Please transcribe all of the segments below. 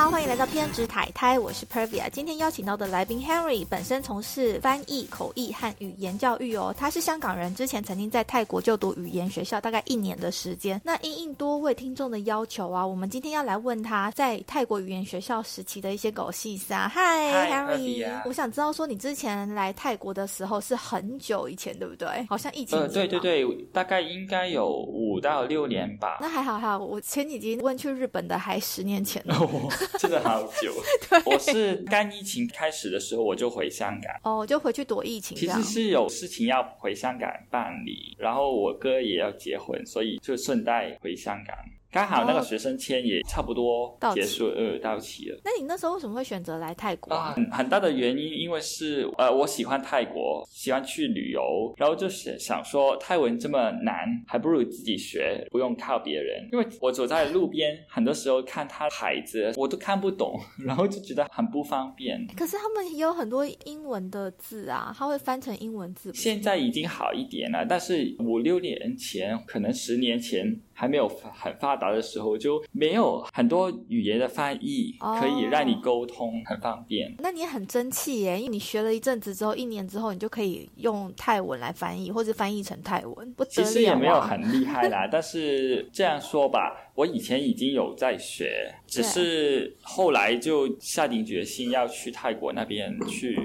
好，欢迎来到偏执台台，我是 Pervia。今天邀请到的来宾 Henry 本身从事翻译、口译和语言教育哦，他是香港人，之前曾经在泰国就读语言学校，大概一年的时间。那应应多位听众的要求啊，我们今天要来问他在泰国语言学校时期的一些狗细沙。嗨，Henry，我想知道说你之前来泰国的时候是很久以前，对不对？好像疫情呃，对对对，大概应该有五到六年吧。那还好还好，我前几集问去日本的还十年前呢。真的好久，我是刚疫情开始的时候我就回香港，哦，就回去躲疫情。其实是有事情要回香港办理，然后我哥也要结婚，所以就顺带回香港。刚好那个学生签也差不多结束，呃，到期了。那你那时候为什么会选择来泰国啊？很很大的原因，因为是呃，我喜欢泰国，喜欢去旅游，然后就是想说泰文这么难，还不如自己学，不用靠别人。因为我走在路边，很多时候看他牌子，我都看不懂，然后就觉得很不方便。可是他们也有很多英文的字啊，他会翻成英文字。现在已经好一点了，但是五六年前，可能十年前。还没有很发达的时候，就没有很多语言的翻译可以让你沟通很方便。那你很争气耶，因为你学了一阵子之后，一年之后你就可以用泰文来翻译，或者翻译成泰文。不其实也没有很厉害啦，但是这样说吧。我以前已经有在学，只是后来就下定决心要去泰国那边去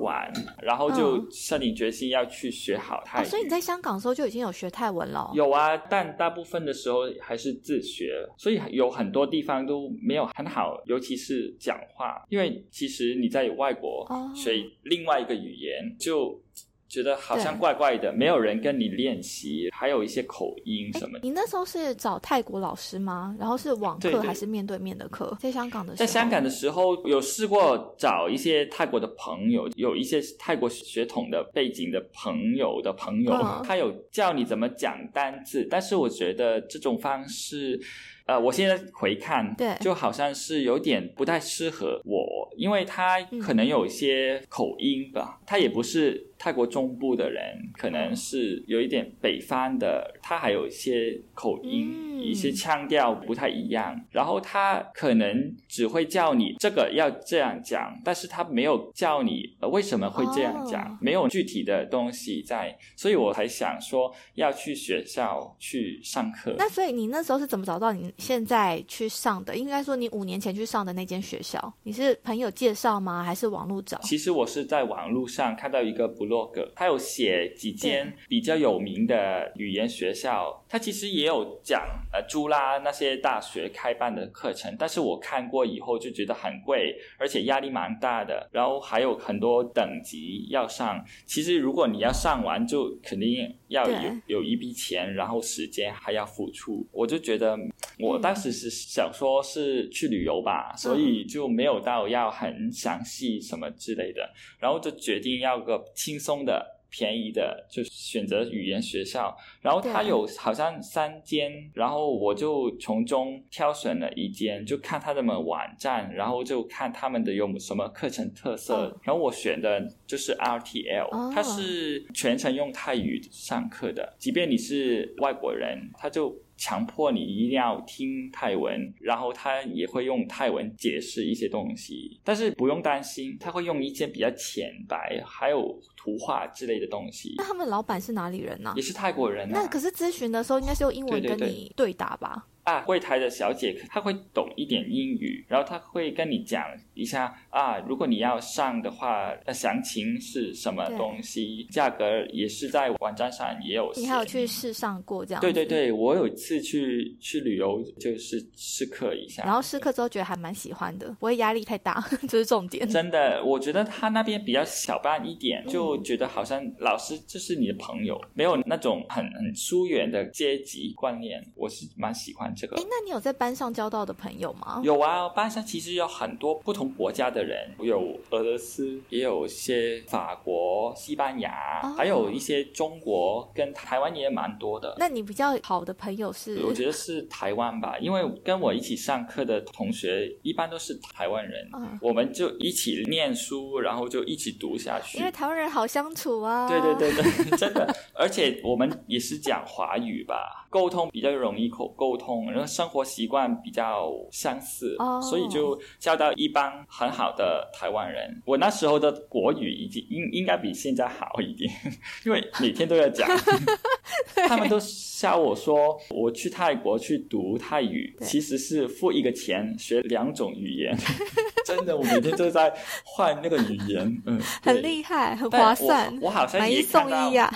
玩，然后就下定决心要去学好泰。所以你在香港的时候就已经有学泰文了？有啊，但大部分的时候还是自学，所以有很多地方都没有很好，尤其是讲话，因为其实你在外国学另外一个语言就。觉得好像怪怪的，没有人跟你练习，还有一些口音什么。你那时候是找泰国老师吗？然后是网课还是面对面的课？在香港的在香港的时候有试过找一些泰国的朋友，有一些泰国血统的背景的朋友的朋友，他有教你怎么讲单字，但是我觉得这种方式。呃，我现在回看，对，就好像是有点不太适合我，因为他可能有一些口音吧，他也不是泰国中部的人，可能是有一点北方的，他还有一些口音，一些腔调不太一样，然后他可能只会叫你这个要这样讲，但是他没有叫你为什么会这样讲，没有具体的东西在，所以我才想说要去学校去上课。那所以你那时候是怎么找到你？现在去上的，应该说你五年前去上的那间学校，你是朋友介绍吗？还是网络找？其实我是在网络上看到一个 blog，他有写几间比较有名的语言学校，他其实也有讲呃朱拉那些大学开办的课程，但是我看过以后就觉得很贵，而且压力蛮大的，然后还有很多等级要上。其实如果你要上完，就肯定要有有一笔钱，然后时间还要付出，我就觉得。我当时是想说是去旅游吧，所以就没有到要很详细什么之类的，然后就决定要个轻松的。便宜的就选择语言学校，然后它有好像三间，然后我就从中挑选了一间，就看他们网站，然后就看他们的有什么课程特色，然后我选的就是 RTL，它是全程用泰语上课的，即便你是外国人，他就强迫你一定要听泰文，然后他也会用泰文解释一些东西，但是不用担心，他会用一些比较浅白，还有。图画之类的东西。那他们老板是哪里人呢？也是泰国人。那可是咨询的时候应该是用英文跟你对答吧？啊，柜台的小姐她会懂一点英语，然后她会跟你讲一下啊，如果你要上的话，详情是什么东西，价格也是在网站上也有。你还有去试上过这样？对对对，我有一次去去旅游，就是试课一下，然后试课之后觉得还蛮喜欢的，不会压力太大，这是重点。真的，我觉得他那边比较小班一点，就觉得好像老师就是你的朋友，没有那种很很疏远的阶级观念，我是蛮喜欢。哎，那你有在班上交到的朋友吗？有啊，班上其实有很多不同国家的人，有俄罗斯，也有些法国、西班牙，还有一些中国跟台湾也蛮多的。那你比较好的朋友是？我觉得是台湾吧，因为跟我一起上课的同学一般都是台湾人，我们就一起念书，然后就一起读下去。因为台湾人好相处啊。对对对对，真的，而且我们也是讲华语吧。沟通比较容易沟沟通，然后生活习惯比较相似，哦所以就交到一帮很好的台湾人。我那时候的国语已经应应该比现在好一点，因为每天都要讲。他们都笑我说，我去泰国去读泰语，其实是付一个钱学两种语言。真的，我每天都在换那个语言，嗯，很厉害，很划算，我我好像一也看到送一呀、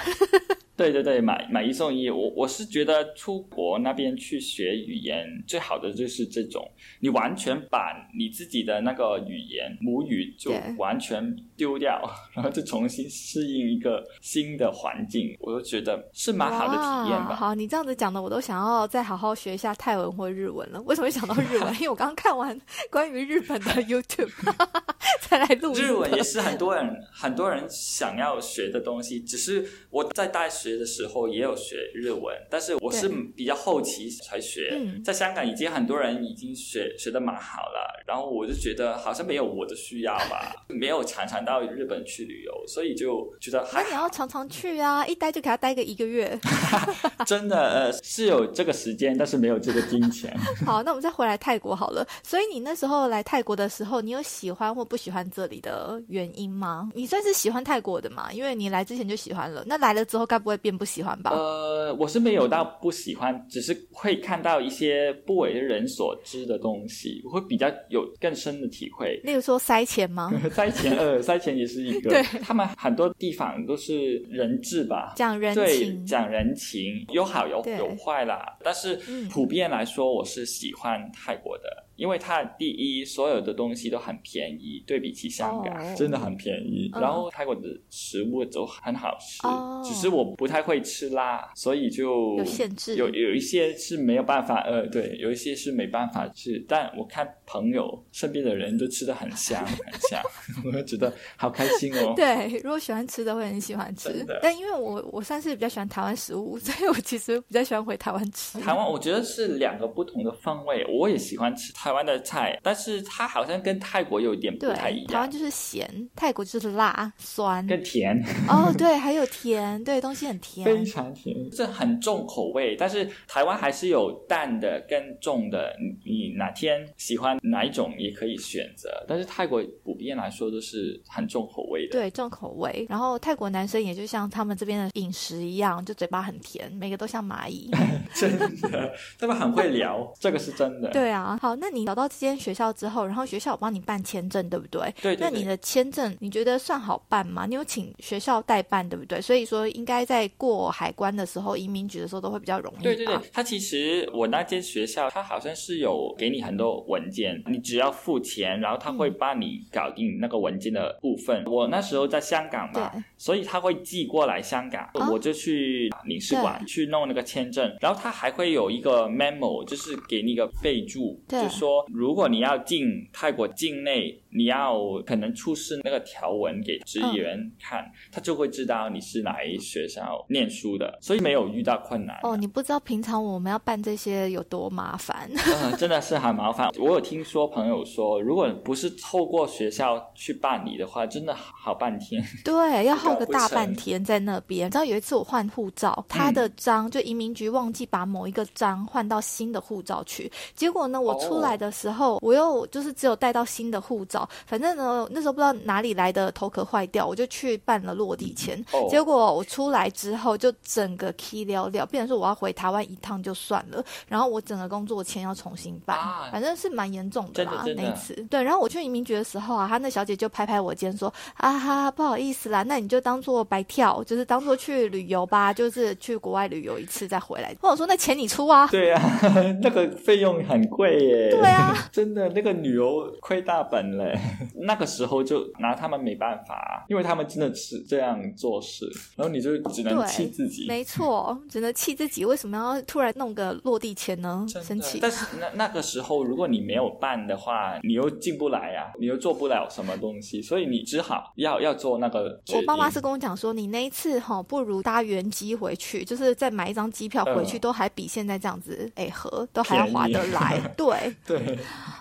对对对，买买一送一。我我是觉得出国那边去学语言，最好的就是这种，你完全把你自己的那个语言母语就完全丢掉，然 后就重新适应一个新的环境，我就觉得是蛮好的体验吧。好，你这样子讲的，我都想要再好好学一下泰文或日文了。为什么会想到日文？因为我刚刚看完关于日本的 YouTube，才来录日文也是很多人很多人想要学的东西，只是我在大学的时候也有学日文，但是我是比较后期才学。嗯在香港已经很多人已经学学的蛮好了，然后我就觉得好像没有我的需要吧，没有常常到日本去旅游，所以就觉得好。你要常常去啊，一待就给他待个一个月。真的呃是有这个时间，但是没有这个金钱。好，那我们再回来泰国好了。所以你那时候来泰国的时候，你有喜欢或不喜欢这里的原因吗？你算是喜欢泰国的嘛？因为你来之前就喜欢了，那来了之后该不会变不喜欢吧？呃，我是没有到不喜欢，只是会看到一些不为人所知的东西，我会比较有更深的体会。例如说塞钱吗？塞钱呃，塞钱也是一个。对他们很多地方都是人质吧。讲人对，情，讲人情有好有有坏啦，但是嗯普遍来说，我是喜欢泰国的，因为它第一所有的东西都很便宜，对比起香港、哦真的很便宜。嗯然后泰国的食物都很好吃，哦只是我不太会吃辣，所以就有限制有有一些是没有办法，呃，对，有一些是没办法吃。但我看朋友身边的人都吃的很香很香，我就觉得好开心哦。对，如果喜欢吃的会很喜欢吃的，但因为我我算是比较喜欢台湾食物，所以我其实比较喜欢回台湾吃。台湾我觉得是两个不同的风味，我也喜欢吃台湾的菜，但是它好像跟泰国有点不，太一样，台湾就是咸，泰国就是辣酸。更甜，哦，对，还有甜，对，东西很甜。非常甜，这很重口味。但是台湾还是有淡的跟重的，你你哪天喜欢哪一种也可以选择。但是泰国普遍来说都是很重口味的，对，重口味。然后泰国男生也就像他们这边的饮食一样，就嘴巴很甜，每个都像蚂蚁。真的，他们很会聊，这个是真的。对啊，好，那你找到这间学校之后，然后学校有帮你办签证，对不对？对对对。那你的签证你觉得算好办吗？你有请学校代办，对不对？所以说应该在过海关的时候，移民局的时候都会比较容易。对对对，他其实我那间学校，他好像是有给你很多文件，你只要付钱，然后他会帮你搞定那个文件的部分。我那时候在香港嘛，所以他会寄过来香港，啊我就去领事馆去弄那个签证，然后他还会有一个 memo，就是给你一个备注，对就说如果你要进泰国境内，你要可能出示那个条文给职员看，他就会知道你是哪一学校念书的，所以没有遇到困难。哦，你不知道平常我们要办这些有多麻烦。嗯，真的是很麻烦。我有听说朋友说，如果不是透过学校去办理的话，真的好半天。对，要耗个大半 天在那边。你知道有一次我换护照，他的章就移民局忘记把某一个章换到新的护照去，结果呢，我出来的时候，我又就是只有带到新的护照，反正呢那时候不知道哪里来的头壳坏掉，我就去办了落地签。哦结果我出来之后，就整个 key 了了，变成说我要回台湾一趟就算了，然后我整个工作签要重新办，啊反正是蛮严重的啦真的真的那一次。对，然后我去移民局的时候啊，他那小姐就拍拍我肩说：“啊哈，不好意思啦，那你就当做白跳，就是当做去旅游吧，就是去国外旅游一次再回来。”或者说那钱你出啊。对啊，那个费用很贵耶。对啊，真的那个旅游亏大本嘞。那个时候就拿他们没办法，因为他们真的是这样做事，然后你就只能气自己。没错，只能气自己为什么要突然弄个落地签呢？生气。但是那那个时候，如果你没有办的话，你又进不来呀、你又做不了什么东西，所以你只好要要做那个。我爸妈是跟我讲说，你那一次哈、不如搭原机回去，就是再买一张机票回去，嗯都还比现在这样子哎合，都还要划得来。对，对，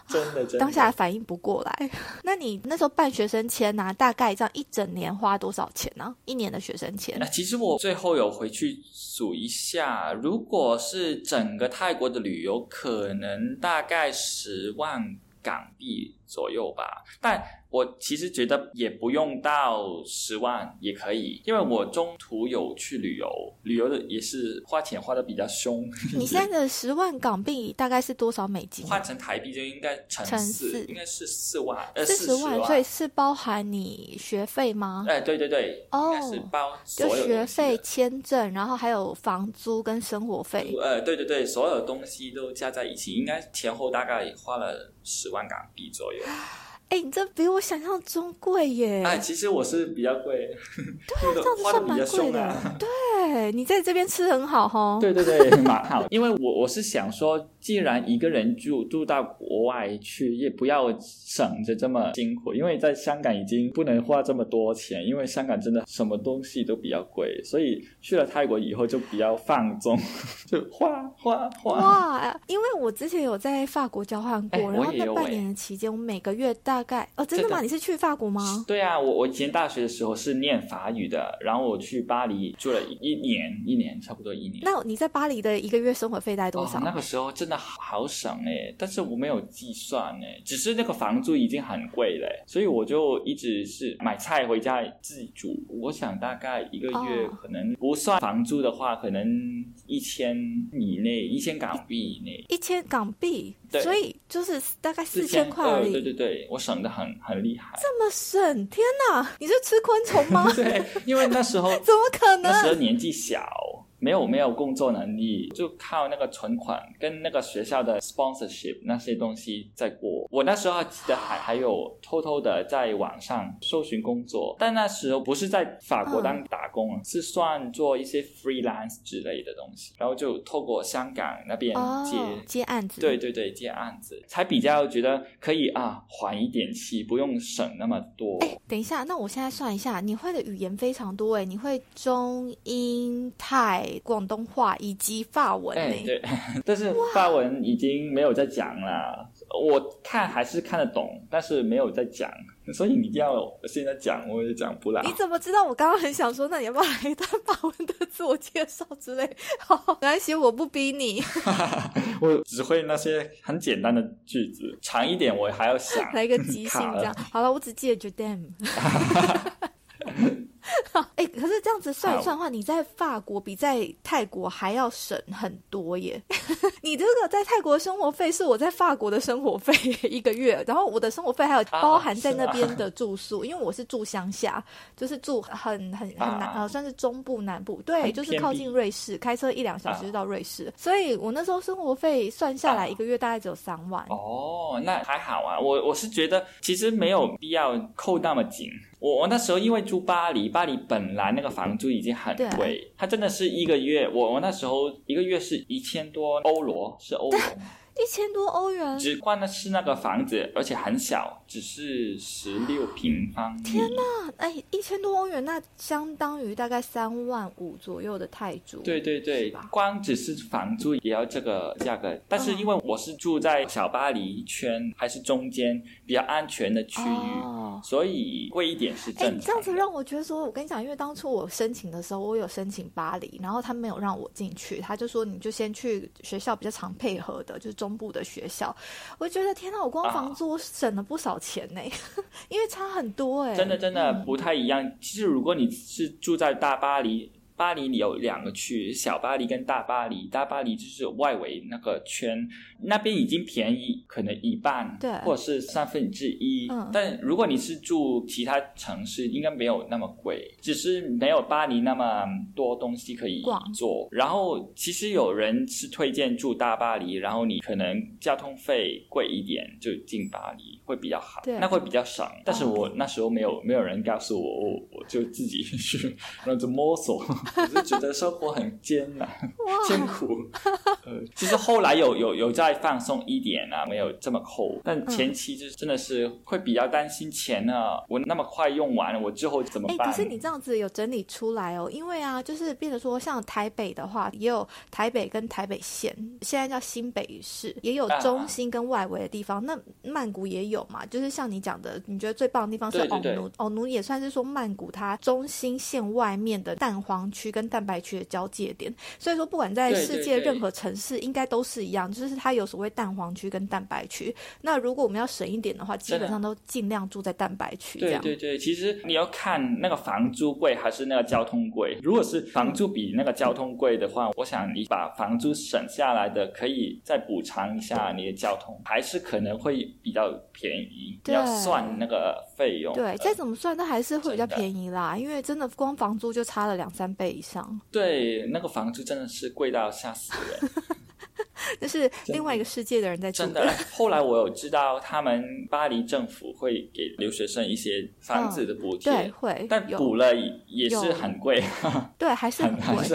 真的真的。当下反应不过来。那你那时候办学生签啊，大概这样一整年花多少钱呢？一年的学生签？那其实我最后有回去数一下，如果是整个泰国的旅游，可能大概十万港币左右吧。但我其实觉得也不用到十万也可以，因为我中途有去旅游，旅游的也是花钱花的比较凶。你现在的十万港币大概是多少美金？换成台币就应该乘乘四，应该是四万，呃，四十万，所以是包含你学费吗？哎，对对对，哦是包就学费、签证，然后还有房租跟生活费。呃，对对对，所有东西都加在一起，应该前后大概花了十万港币左右。哎，你这比我想象中贵耶！哎，其实我是比较贵，对 这样子算蛮贵的。啊。对你在这边吃很好哈。对对对，蛮好。因为我我是想说，既然一个人住住到国外去，也不要省着这么辛苦，因为在香港已经不能花这么多钱，因为香港真的什么东西都比较贵，所以去了泰国以后就比较放纵，就花花花。哇，因为我之前有在法国交换过，哎然后那半年的期间，我每个月大概哦，真的吗？你是去法国吗？对啊，我我以前大学的时候是念法语的，然后我去巴黎住了一年，一年差不多一年。那你在巴黎的一个月生活费大概多少？哦？那个时候真的好好省哎，但是我没有计算哎，只是那个房租已经很贵了，所以我就一直是买菜回家自己煮。我想大概一个月哦可能不算房租的话，可能一千以内，一千港币以内，一千港币，对所以就是大概四千千块而已。对对对，我省的很很厉害。这么省，天哪！你是吃昆虫吗？对，因为那时候 怎么可能那时候？年纪小，没有没有工作能力，就靠那个存款跟那个学校的 sponsorship 那些东西在过。我那时候记得还还有偷偷的在网上搜寻工作，但那时候不是在法国当打工，是算做一些 freelance 之类的东西，然后就透过香港那边接。哦，接案子。对对对，接案子才比较觉得可以啊，缓一点气，不用省那么多。哎，等一下，那我现在算一下，你会的语言非常多哎，你会中英泰、广东话以及法文哎，哎。对，但是法文已经没有在讲了。我看还是看得懂，但是没有在讲，所以你一定要现在讲，我也讲不来。你怎么知道我刚刚很想说，那你要不要来一段法文的自我介绍之类？好，没关系，我不逼你。我只会那些很简单的句子，长一点我还要想。来一个即兴这样。好了，我只记得 j 哎、可是这样子算一算的话，你在法国比在泰国还要省很多耶！你这个在泰国的生活费是我在法国的生活费一个月，然后我的生活费还有包含在那边的住宿，因为我是住乡下，就是住很很很南啊呃，算是中部南部，对，就是靠近瑞士，开车一两小时就到瑞士，所以我那时候生活费算下来啊一个月大概只有三万。哦，那还好啊。我我是觉得其实没有必要扣那么紧。我我那时候因为住巴黎，巴黎本来那个房租已经很贵，它真的是一个月，我我那时候一个月是一千多欧罗，是欧罗。一千多欧元，只关的是那个房子，而且很小，只是十六平方米。天哪！哎，一千多欧元，那相当于大概三万五左右的泰铢。对对对，光只是房租也要这个价格。但是因为我是住在小巴黎圈，还是中间比较安全的区域，哦所以贵一点是哎，正常的。这样子让我觉得说，我跟你讲，因为当初我申请的时候，我有申请巴黎，然后他没有让我进去，他就说你就先去学校比较常配合的，就是中部的学校。我觉得天哪，我光房租我省了不少钱呢，因为差很多哎。真的真的嗯不太一样。其实如果你是住在大巴黎。巴黎你有两个区，小巴黎跟大巴黎。大巴黎就是外围那个圈，那边已经便宜，可能一半，对或者是三分之一。嗯但如果你是住其他城市，应该没有那么贵，只是没有巴黎那么多东西可以做。然后其实有人是推荐住大巴黎，然后你可能交通费贵一点就进巴黎，会比较好，对那会比较爽。但是我那时候没有没有人告诉我，我我就自己 去那就摸索，我就觉得生活很艰难、艰苦。呃，其实后来有有有再放松一点啊，没有这么抠，但前期就真的是会比较担心钱啊，我那么快用完了，我之后怎么哎，办？可是你这样子有整理出来哦，因为啊，就是变得说，像台北的话，也有台北跟台北县，现在叫新北市，也有啊中心跟外围的地方。那曼谷也有嘛？就是像你讲的，你觉得最棒的地方是对对对偶奴，偶奴也算是说曼谷它中心线外面的蛋黄区跟蛋白区的交界点。所以说，不管在世界任何城市，应该都是一样，就是它有所谓蛋黄区跟蛋白区。那如果我们要省一点的话，基本上都尽量住在蛋白区这样。对对对，其实你要看那个房租贵还是那个交通贵。如果是房租比那个交通贵的话，我想你把房租省下来的，可以再补偿一下你的交通，还是可能会比较便宜。你对。要算那个费用。对，呃再怎么算都还是会比较便宜啦，因为真的光房租就差了两三倍以上，对，那个房租真的是贵到吓死人。那是另外一个世界的人在住。真的，后来我有知道，他们巴黎政府会给留学生一些房子的补贴，嗯对会但补了也是很贵，对还是很 贵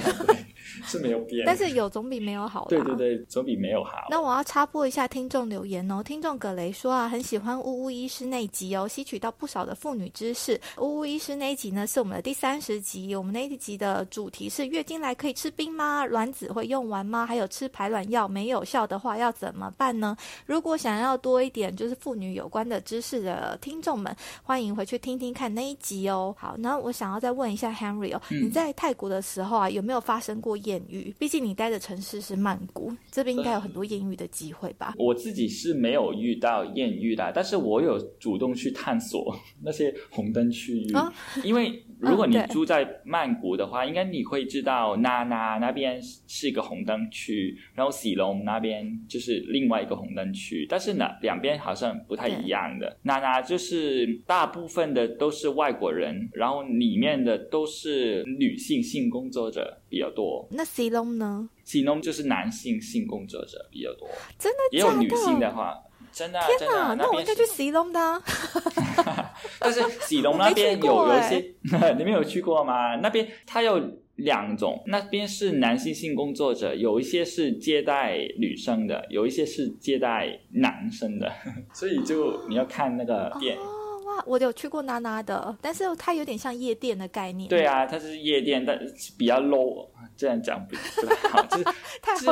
是，没有变。但是有总比没有好。对对对，总比没有好。那我要插播一下听众留言哦。听众葛雷说啊，很喜欢呜呜医师那一集哦，吸取到不少的妇女知识。呜呜医师那一集呢是我们的第三十集，我们那一集的主题是月经来可以吃冰吗？卵子会用完吗？还有吃排卵药没有效的话要怎么办呢？如果想要多一点就是妇女有关的知识的听众们，欢迎回去听听看那一集哦。好，那我想要再问一下 Henry 哦，嗯你在泰国的时候啊，有没有发生过艳遇？毕竟你待的城市是曼谷，这边应该有很多艳遇的机会吧？我自己是没有遇到艳遇的，但是我有主动去探索那些红灯区域，啊因为如果你住在曼谷的话，应该你会知道娜娜那边是一个红灯区，然后喜隆那边就是另外一个红灯区，但是呢两边好像不太一样的。娜娜就是大部分的都是外国人，然后里面的都是女性性工作者比较多。那喜隆呢？喜隆就是男性性工作者比较多，真的也有？女性的话，真的啊、天真的啊、那我边应该去 C 龙的、啊。但是喜龙那边有有一欸些，你们有去过吗？那边它有两种，那边是男性性工作者，有一些是接待女生的，有一些是接待男生的，所以就你要看那个店。哦哇，我有去过娜娜的，但是它有点像夜店的概念。对，啊，它是夜店，但是比较 low，这样讲不不太好，就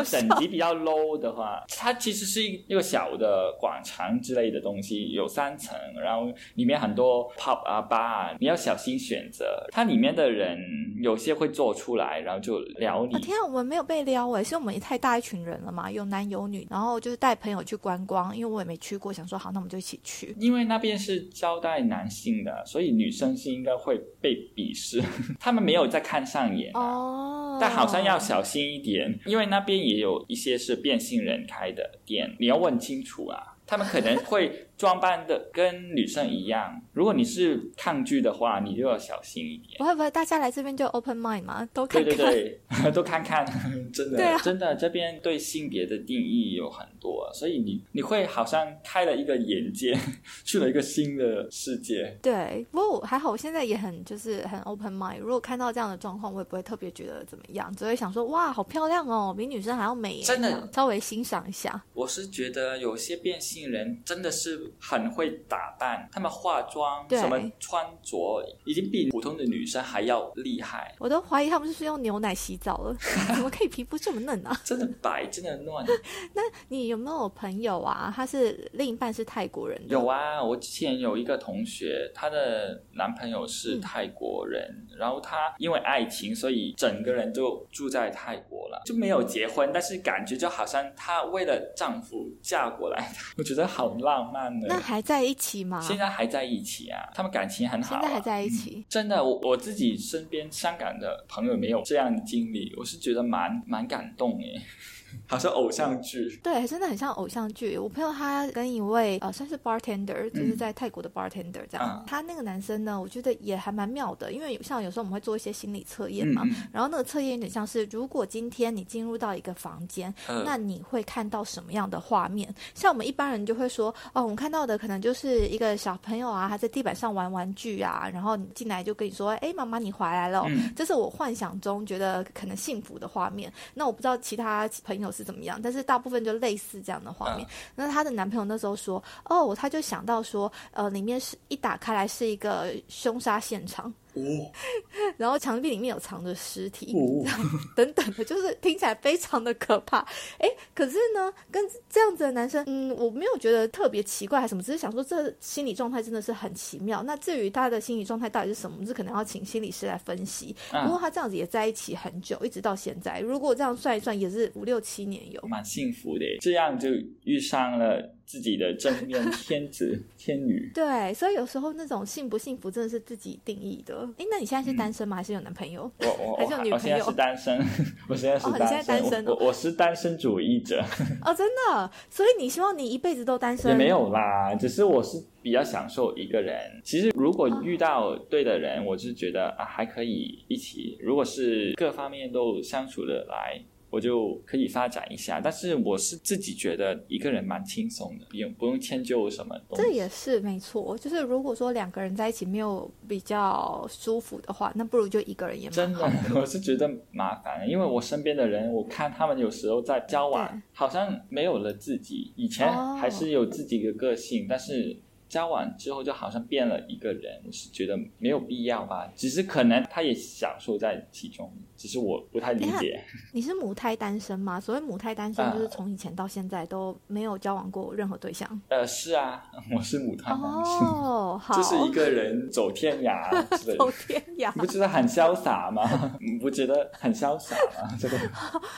是等级比较 low 的话，它其实是一个小的广场之类的东西，有三层，然后里面很多 pub 啊 bar，啊你要小心选择。它里面的人有些会做出来，然后就撩你啊。天啊，我们没有被撩哎，是我们也太大一群人了嘛，有男有女，然后就是带朋友去观光，因为我也没去过，想说好，那我们就一起去。因为那边是招待男性的，所以女生是应该会被鄙视，他们没有在看上眼啊、哦，但好像要小心一点，因为那边也有一些是变性人开的店，你要问清楚啊。他们可能会装扮的跟女生一样，如果你是抗拒的话，你就要小心一点。不会不会，大家来这边就 open mind 嘛，都看对看。对对，都看看，真的，对啊真的，这边对性别的定义有很多，所以你你会好像开了一个眼界，去了一个新的世界。对，不过我还好，我现在也很就是很 open mind。如果看到这样的状况，我也不会特别觉得怎么样，只会想说哇，好漂亮哦，比女生还要美，真的稍微欣赏一下。我是觉得有些变性人真的是很会打扮，他们化妆什么穿着已经比普通的女生还要厉害，我都怀疑他们是不是用牛奶洗澡了，怎么可以皮肤这么嫩啊？真的白，真的嫩。那你有没有朋友啊？他是另一半是泰国人的？有啊，我之前有一个同学，她的男朋友是嗯泰国人，然后她因为爱情，所以整个人就住在泰国了，就没有结婚，但是感觉就好像她为了丈夫嫁过来，我觉得好浪漫呢。那还在一起吗？现在还在一起啊，他们感情很好、啊。现在还在一起。真的，我我自己身边香港的朋友没有这样的经历，我是觉得蛮蛮感动耶。好像偶像剧。对，真的很像偶像剧。我朋友他跟一位呃算是 bartender，就是在泰国的 bartender 这样。嗯他那个男生呢，我觉得也还蛮妙的，因为像有时候我们会做一些心理测验嘛，然后那个测验有点像是，如果今天你进入到一个房间，嗯那你会看到什么样的画面？像我们一般人就会说，哦，我们看到的可能就是一个小朋友啊，他在地板上玩玩具啊，然后你进来就跟你说，哎，妈妈你回来了这是我幻想中觉得可能幸福的画面。那我不知道其他朋友是怎么样，但是大部分就类似这样的画面。嗯那她的男朋友那时候说，哦，他就想到说，呃，里面是一打开来是一个凶杀现场。哦然后墙壁里面有藏着尸体，哦等等的，就是听起来非常的可怕。哎，可是呢，跟这样子的男生，嗯，我没有觉得特别奇怪还是什么，只是想说这心理状态真的是很奇妙。那至于他的心理状态到底是什么，这可能要请心理师来分析。嗯不过他这样子也在一起很久，一直到现在，如果这样算一算，也是五六七年有。蛮幸福的耶，这样就遇上了自己的正面天子 天女。对，所以有时候那种幸不幸福真的是自己定义的。哎，那你现在是单身吗？还是有男朋友？我我还是有女朋友我现在是单身，我现在是哦你现在单身哦我我我是单身主义者，哦，真的，所以你希望你一辈子都单身？也没有啦，只是我是比较享受一个人。其实如果遇到对的人，我是觉得啊还可以一起。如果是各方面都相处的来。我就可以发展一下，但是我是自己觉得一个人蛮轻松的，不用不用迁就什么东西。这也是没错，就是如果说两个人在一起没有比较舒服的话，那不如就一个人也蛮真的，我是觉得麻烦，因为我身边的人，我看他们有时候在交往，好像没有了自己。以前哦还是有自己的个性，但是交往之后就好像变了一个人。我是觉得没有必要吧，只是可能他也享受在其中，只是我不太理解。你是母胎单身吗？所谓母胎单身，啊就是从以前到现在都没有交往过任何对象。呃，是啊，我是母胎单身，哦，好，就是一个人走天涯 走。天涯你。不觉得很潇洒吗？你不觉得很潇洒吗？这个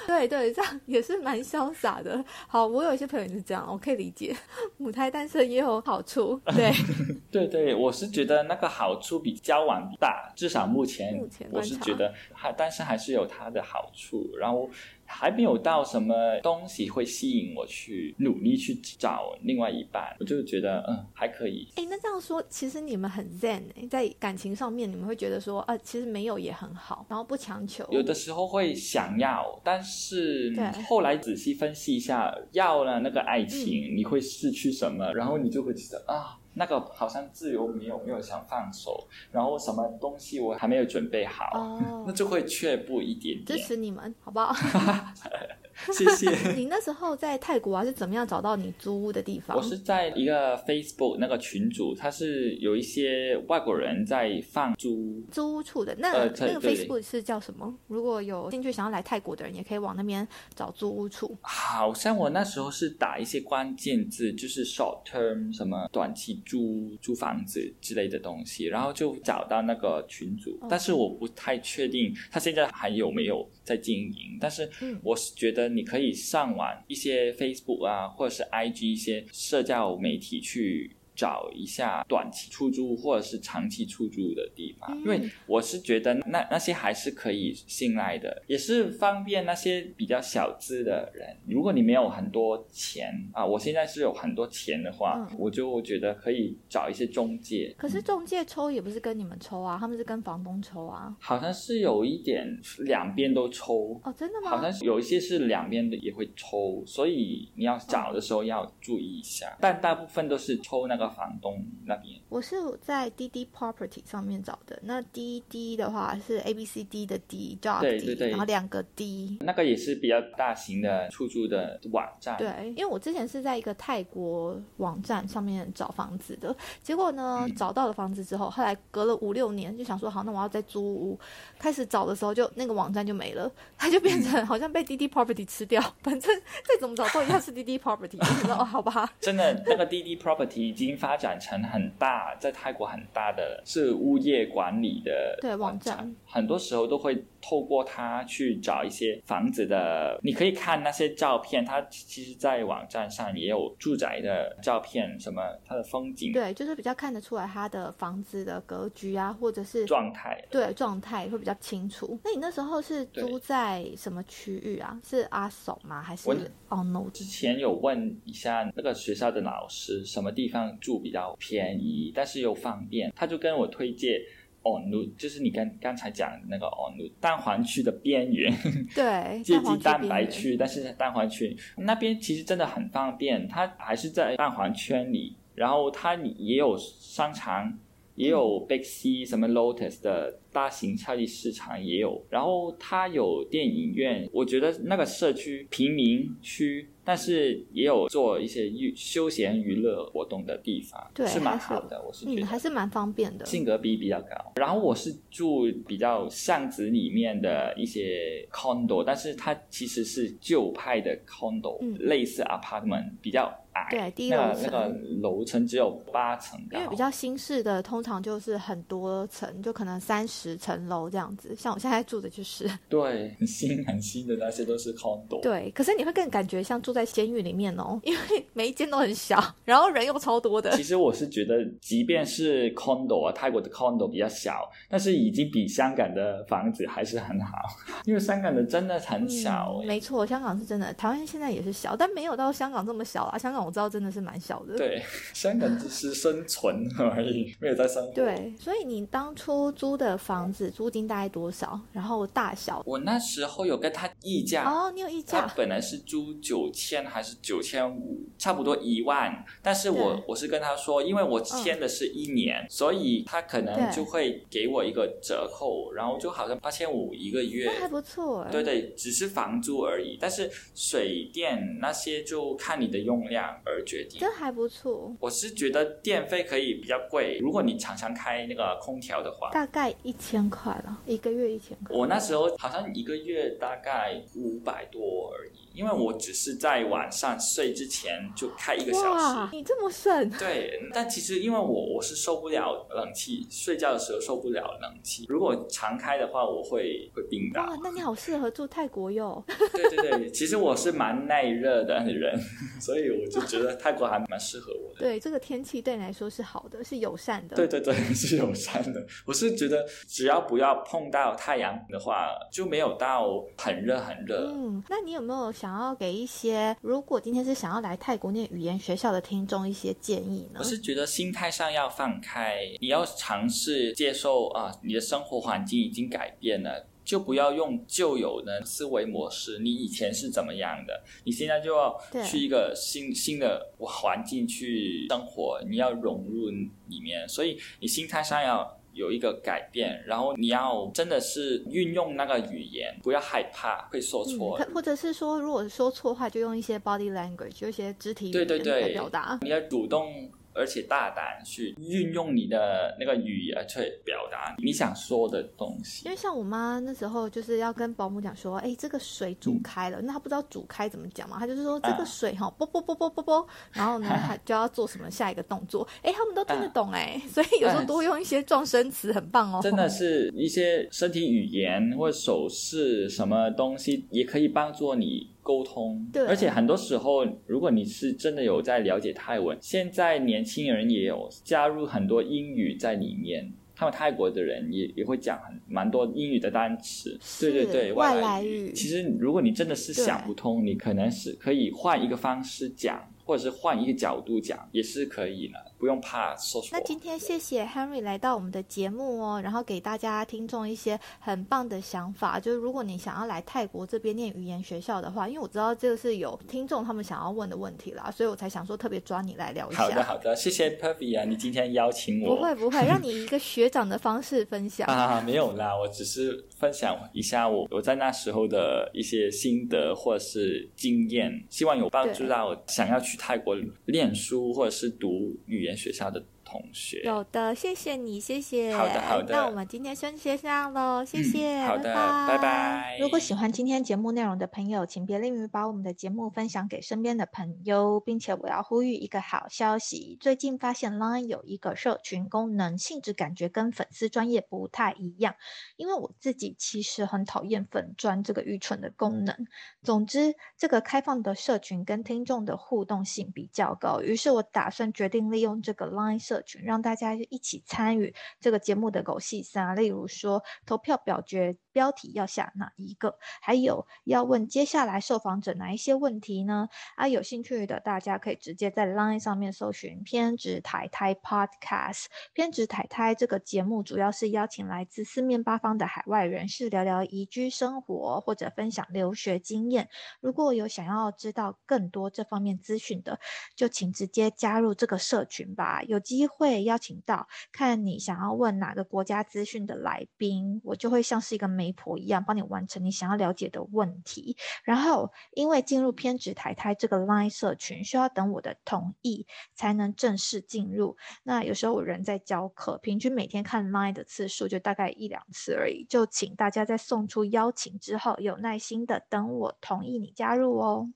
对对，这样也是蛮潇洒的。好，我有一些朋友也是这样，我可以理解。母胎单身也有好处，对，对对，我是觉得那个好处比交往大，至少目前我是觉得还，但是还是有它的好处。然后还没有到什么东西会吸引我去努力去找另外一半，我就觉得嗯还可以。哎，那这样说，其实你们很 zen 哎，在感情上面，你们会觉得说，啊，其实没有也很好，然后不强求。有的时候会想要，但是对后来仔细分析一下，要了那个爱嗯情，你会失去什么？然后你就会觉得啊，那个好像自由没有没有想放手，然后什么东西我还没有准备好，哦那，就会却步一点点支。持你们，好不好？谢谢。你那时候在泰国啊，是怎么样找到你租屋的地方？我是在一个 Facebook 那个群组，它是有一些外国人在放租，租屋处的那、呃那个 Facebook 是叫什么？如果有兴趣想要来泰国的人，也可以往那边找租屋处。好像我那时候是打一些关键字，就是 short term 什么短期租租房子之类的东西，然后就找到那个群组，哦但是我不太确定他现在还有没有在经营，但是嗯我是觉得你可以上网一些 Facebook 啊，或者是 IG 一些社交媒体去。找一下短期出租或者是长期出租的地方，嗯因为我是觉得那那些还是可以信赖的，也是方便那些比较小资的人。如果你没有很多钱啊，我现在是有很多钱的话，嗯我就觉得可以找一些中介。可是中介抽也不是跟你们抽啊，他们是跟房东抽啊。好像是有一点两边都抽，哦，真的吗？好像是有一些是两边的也会抽，所以你要找的时候要注意一下。但大部分都是抽那个房东那边。我是在滴滴 Property 上面找的。那滴滴的话是 A B C D 的 D，job 对对对然后两个 D。那个也是比较大型的出租的网站。对，因为我之前是在一个泰国网站上面找房子的，结果呢，嗯找到了房子之后，后来隔了五六年，就想说好，那我要再租屋。开始找的时候就，那个网站就没了，它就变嗯成好像被滴滴 Property 吃掉。反正再怎么找都一样是滴滴 Property。哦，好吧，真的，那个滴滴 Property 已经发展成很大，在泰国很大的是物业管理的对网网站很多时候都会透过它去找一些房子的，你可以看那些照片，它其实，在网站上也有住宅的照片，什么它的风景对，就是比较看得出来它的房子的格局啊，或者是状态。对状态会比较清楚。那你那时候是租在什么区域啊？是阿首吗？还是我哦 no？之前有问一下那个学校的老师，什么地方住比较便宜，但是又方便，他就跟我推荐。哦，路就是你刚刚才讲的那个哦，路蛋黄区的边缘，对，接近蛋白。区，但是在蛋黄区那边其实真的很方便，它还是在蛋黄圈里，然后它也有商场，也有 Big C 什么 Lotus 的大型超级市场也有，然后它有电影院，我觉得那个社区平民区，但是也有做一些娱休闲娱乐活动的地方，对是蛮好的，我是觉嗯，得。还是蛮方便的。性格比比较高。然后我是住比较巷子里面的一些 condo，但是它其实是旧派的 condo，、嗯类似 apartment，比较矮。对低那楼层个那个楼层只有八层。因为比较新式的，通常就是很多层，就可能三十层楼这样子。像我现在住的就是，对很新很新的那些都是 condo。对。可是你会更感觉像住在监狱里面哦，因为每一间都很小，然后人又超多的其。实我是觉得，即便是 condo 啊，泰国的 condo 比较小，但是已经比香港的房子还是很好，因为香港的真的很小、没错，香港是真的，台湾现在也是小，但没有到香港这么小啊。香港我知道真的是蛮小的。对，香港只是生存而已，没有在生活。对，所以你当初租的房子租金大概多少？然后大小？我那时候有跟他议价，哦，你有议价？他本来是租九千还是九千五，差不多一万，但是我我是跟他说，因为我签的是一年，所以他可能就会给我一个折扣，然后就好像八千五一个月那。还不错哎。对对，只是房租而已，但是水电那些就看你的用量而决定。这还不错，我是觉得电费可以比较贵，如果你常常开那个空调的话，大概一千块了，一个月一千块。我那时候好像一个月大概五百多而已，因为我只是在晚上睡之前就开一个小哇，时。你这么省？对，但其实因为我我是受不了冷气，睡觉的时候受不了冷气。如果常开的话，我会会冰的哇。，那你好适合住泰国哟。对对对，其实我是蛮耐热的人，所以我就觉得泰国还蛮适合我的。对，这个天气对你来说是好的，是友善的。对对对，是友善的。我是觉得只要不要碰到太阳的话，就没有到很热很热。嗯，那你有没有想要给一些，如果今天是想要来泰国念语言学校的听众一些建议呢我？是觉得心态上要放开，你要尝试接受啊，你的生活环境已经改变了。就不要用旧有的思维模式，你以前是怎么样的，你现在就要去一个新新的环境去生活，你要融入里面，所以你心态上要有一个改变，然后你要真的是运用那个语言，不要害怕会说嗯，错，嗯或者是说，如果说错话，就用一些 body language，就一些肢体语言来表达。你要主动而且大胆去运用你的那个语言去表达你想说的东西因。为像我妈那时候就是要跟保姆讲说，哎，这个水煮开了，那她不知道煮开怎么讲嘛，她就是说这个啊水哈，啵啵啵啵啵啵，然后呢，她就要做什么下一个动作，哎，他们都听得懂哎，所以有时候多用一些撞声词很棒哦。真的是一些身体语言或者手势什么东西，也可以帮助你沟通。对。而且很多时候，如果你是真的有在了解泰文，现在年轻人也有加入很多英语在里面。他们泰国的人也也会讲很蛮多英语的单词，对对对，外来来语。其实如果你真的是想不通，你可能是可以换一个方式讲，或者是换一个角度讲，也是可以的，不用怕说错那。今天谢谢 Henry 来到我们的节目哦，然后给大家听众一些很棒的想法。就是如果你想要来泰国这边念语言学校的话，因为我知道这个是有听众他们想要问的问题啦，所以我才想说特别抓你来聊一下。好的好的，谢谢 Pervy 啊，你今天邀请我。不会不会，让你以一个学长的方式分享。啊，没有啦，我只是分享一下我我在那时候的一些心得或者是经验，希望有帮助到想要去泰国念书或者是读语言学校的同学。有的，谢谢你，谢谢。好的，好的。那我们今天先这样喽，谢谢，好的，拜拜。如果喜欢今天节目内容的朋友，请别吝于把我们的节目分享给身边的朋友，并且我要呼吁一个好消息：最近发现 Line 有一个社群功能，性质感觉跟粉丝专业不太一样。因为我自己其实很讨厌粉专这个愚蠢的功能。总之，这个开放的社群跟听众的互动性比较高，于是我打算决定利用这个 Line 社让大家一起参与这个节目的狗戏三，例如说投票表决。标题要下哪一个？还有要问接下来受访者哪一些问题呢？啊，有兴趣的大家可以直接在 Line 上面搜寻“偏执太太 Podcast”。偏执太太这个节目主要是邀请来自四面八方的海外人士聊聊移居生活或者分享留学经验。如果有想要知道更多这方面资讯的，就请直接加入这个社群吧。有机会邀请到看你想要问哪个国家资讯的来宾，我就会像是一个。媒婆一样帮你完成你想要了解的问题，然后因为进入偏执台台这个 Line 社群需要等我的同意才能正式进入。那有时候我人在教课，平均每天看 Line 的次数就大概一两次而已，就请大家在送出邀请之后有耐心的等我同意你加入哦。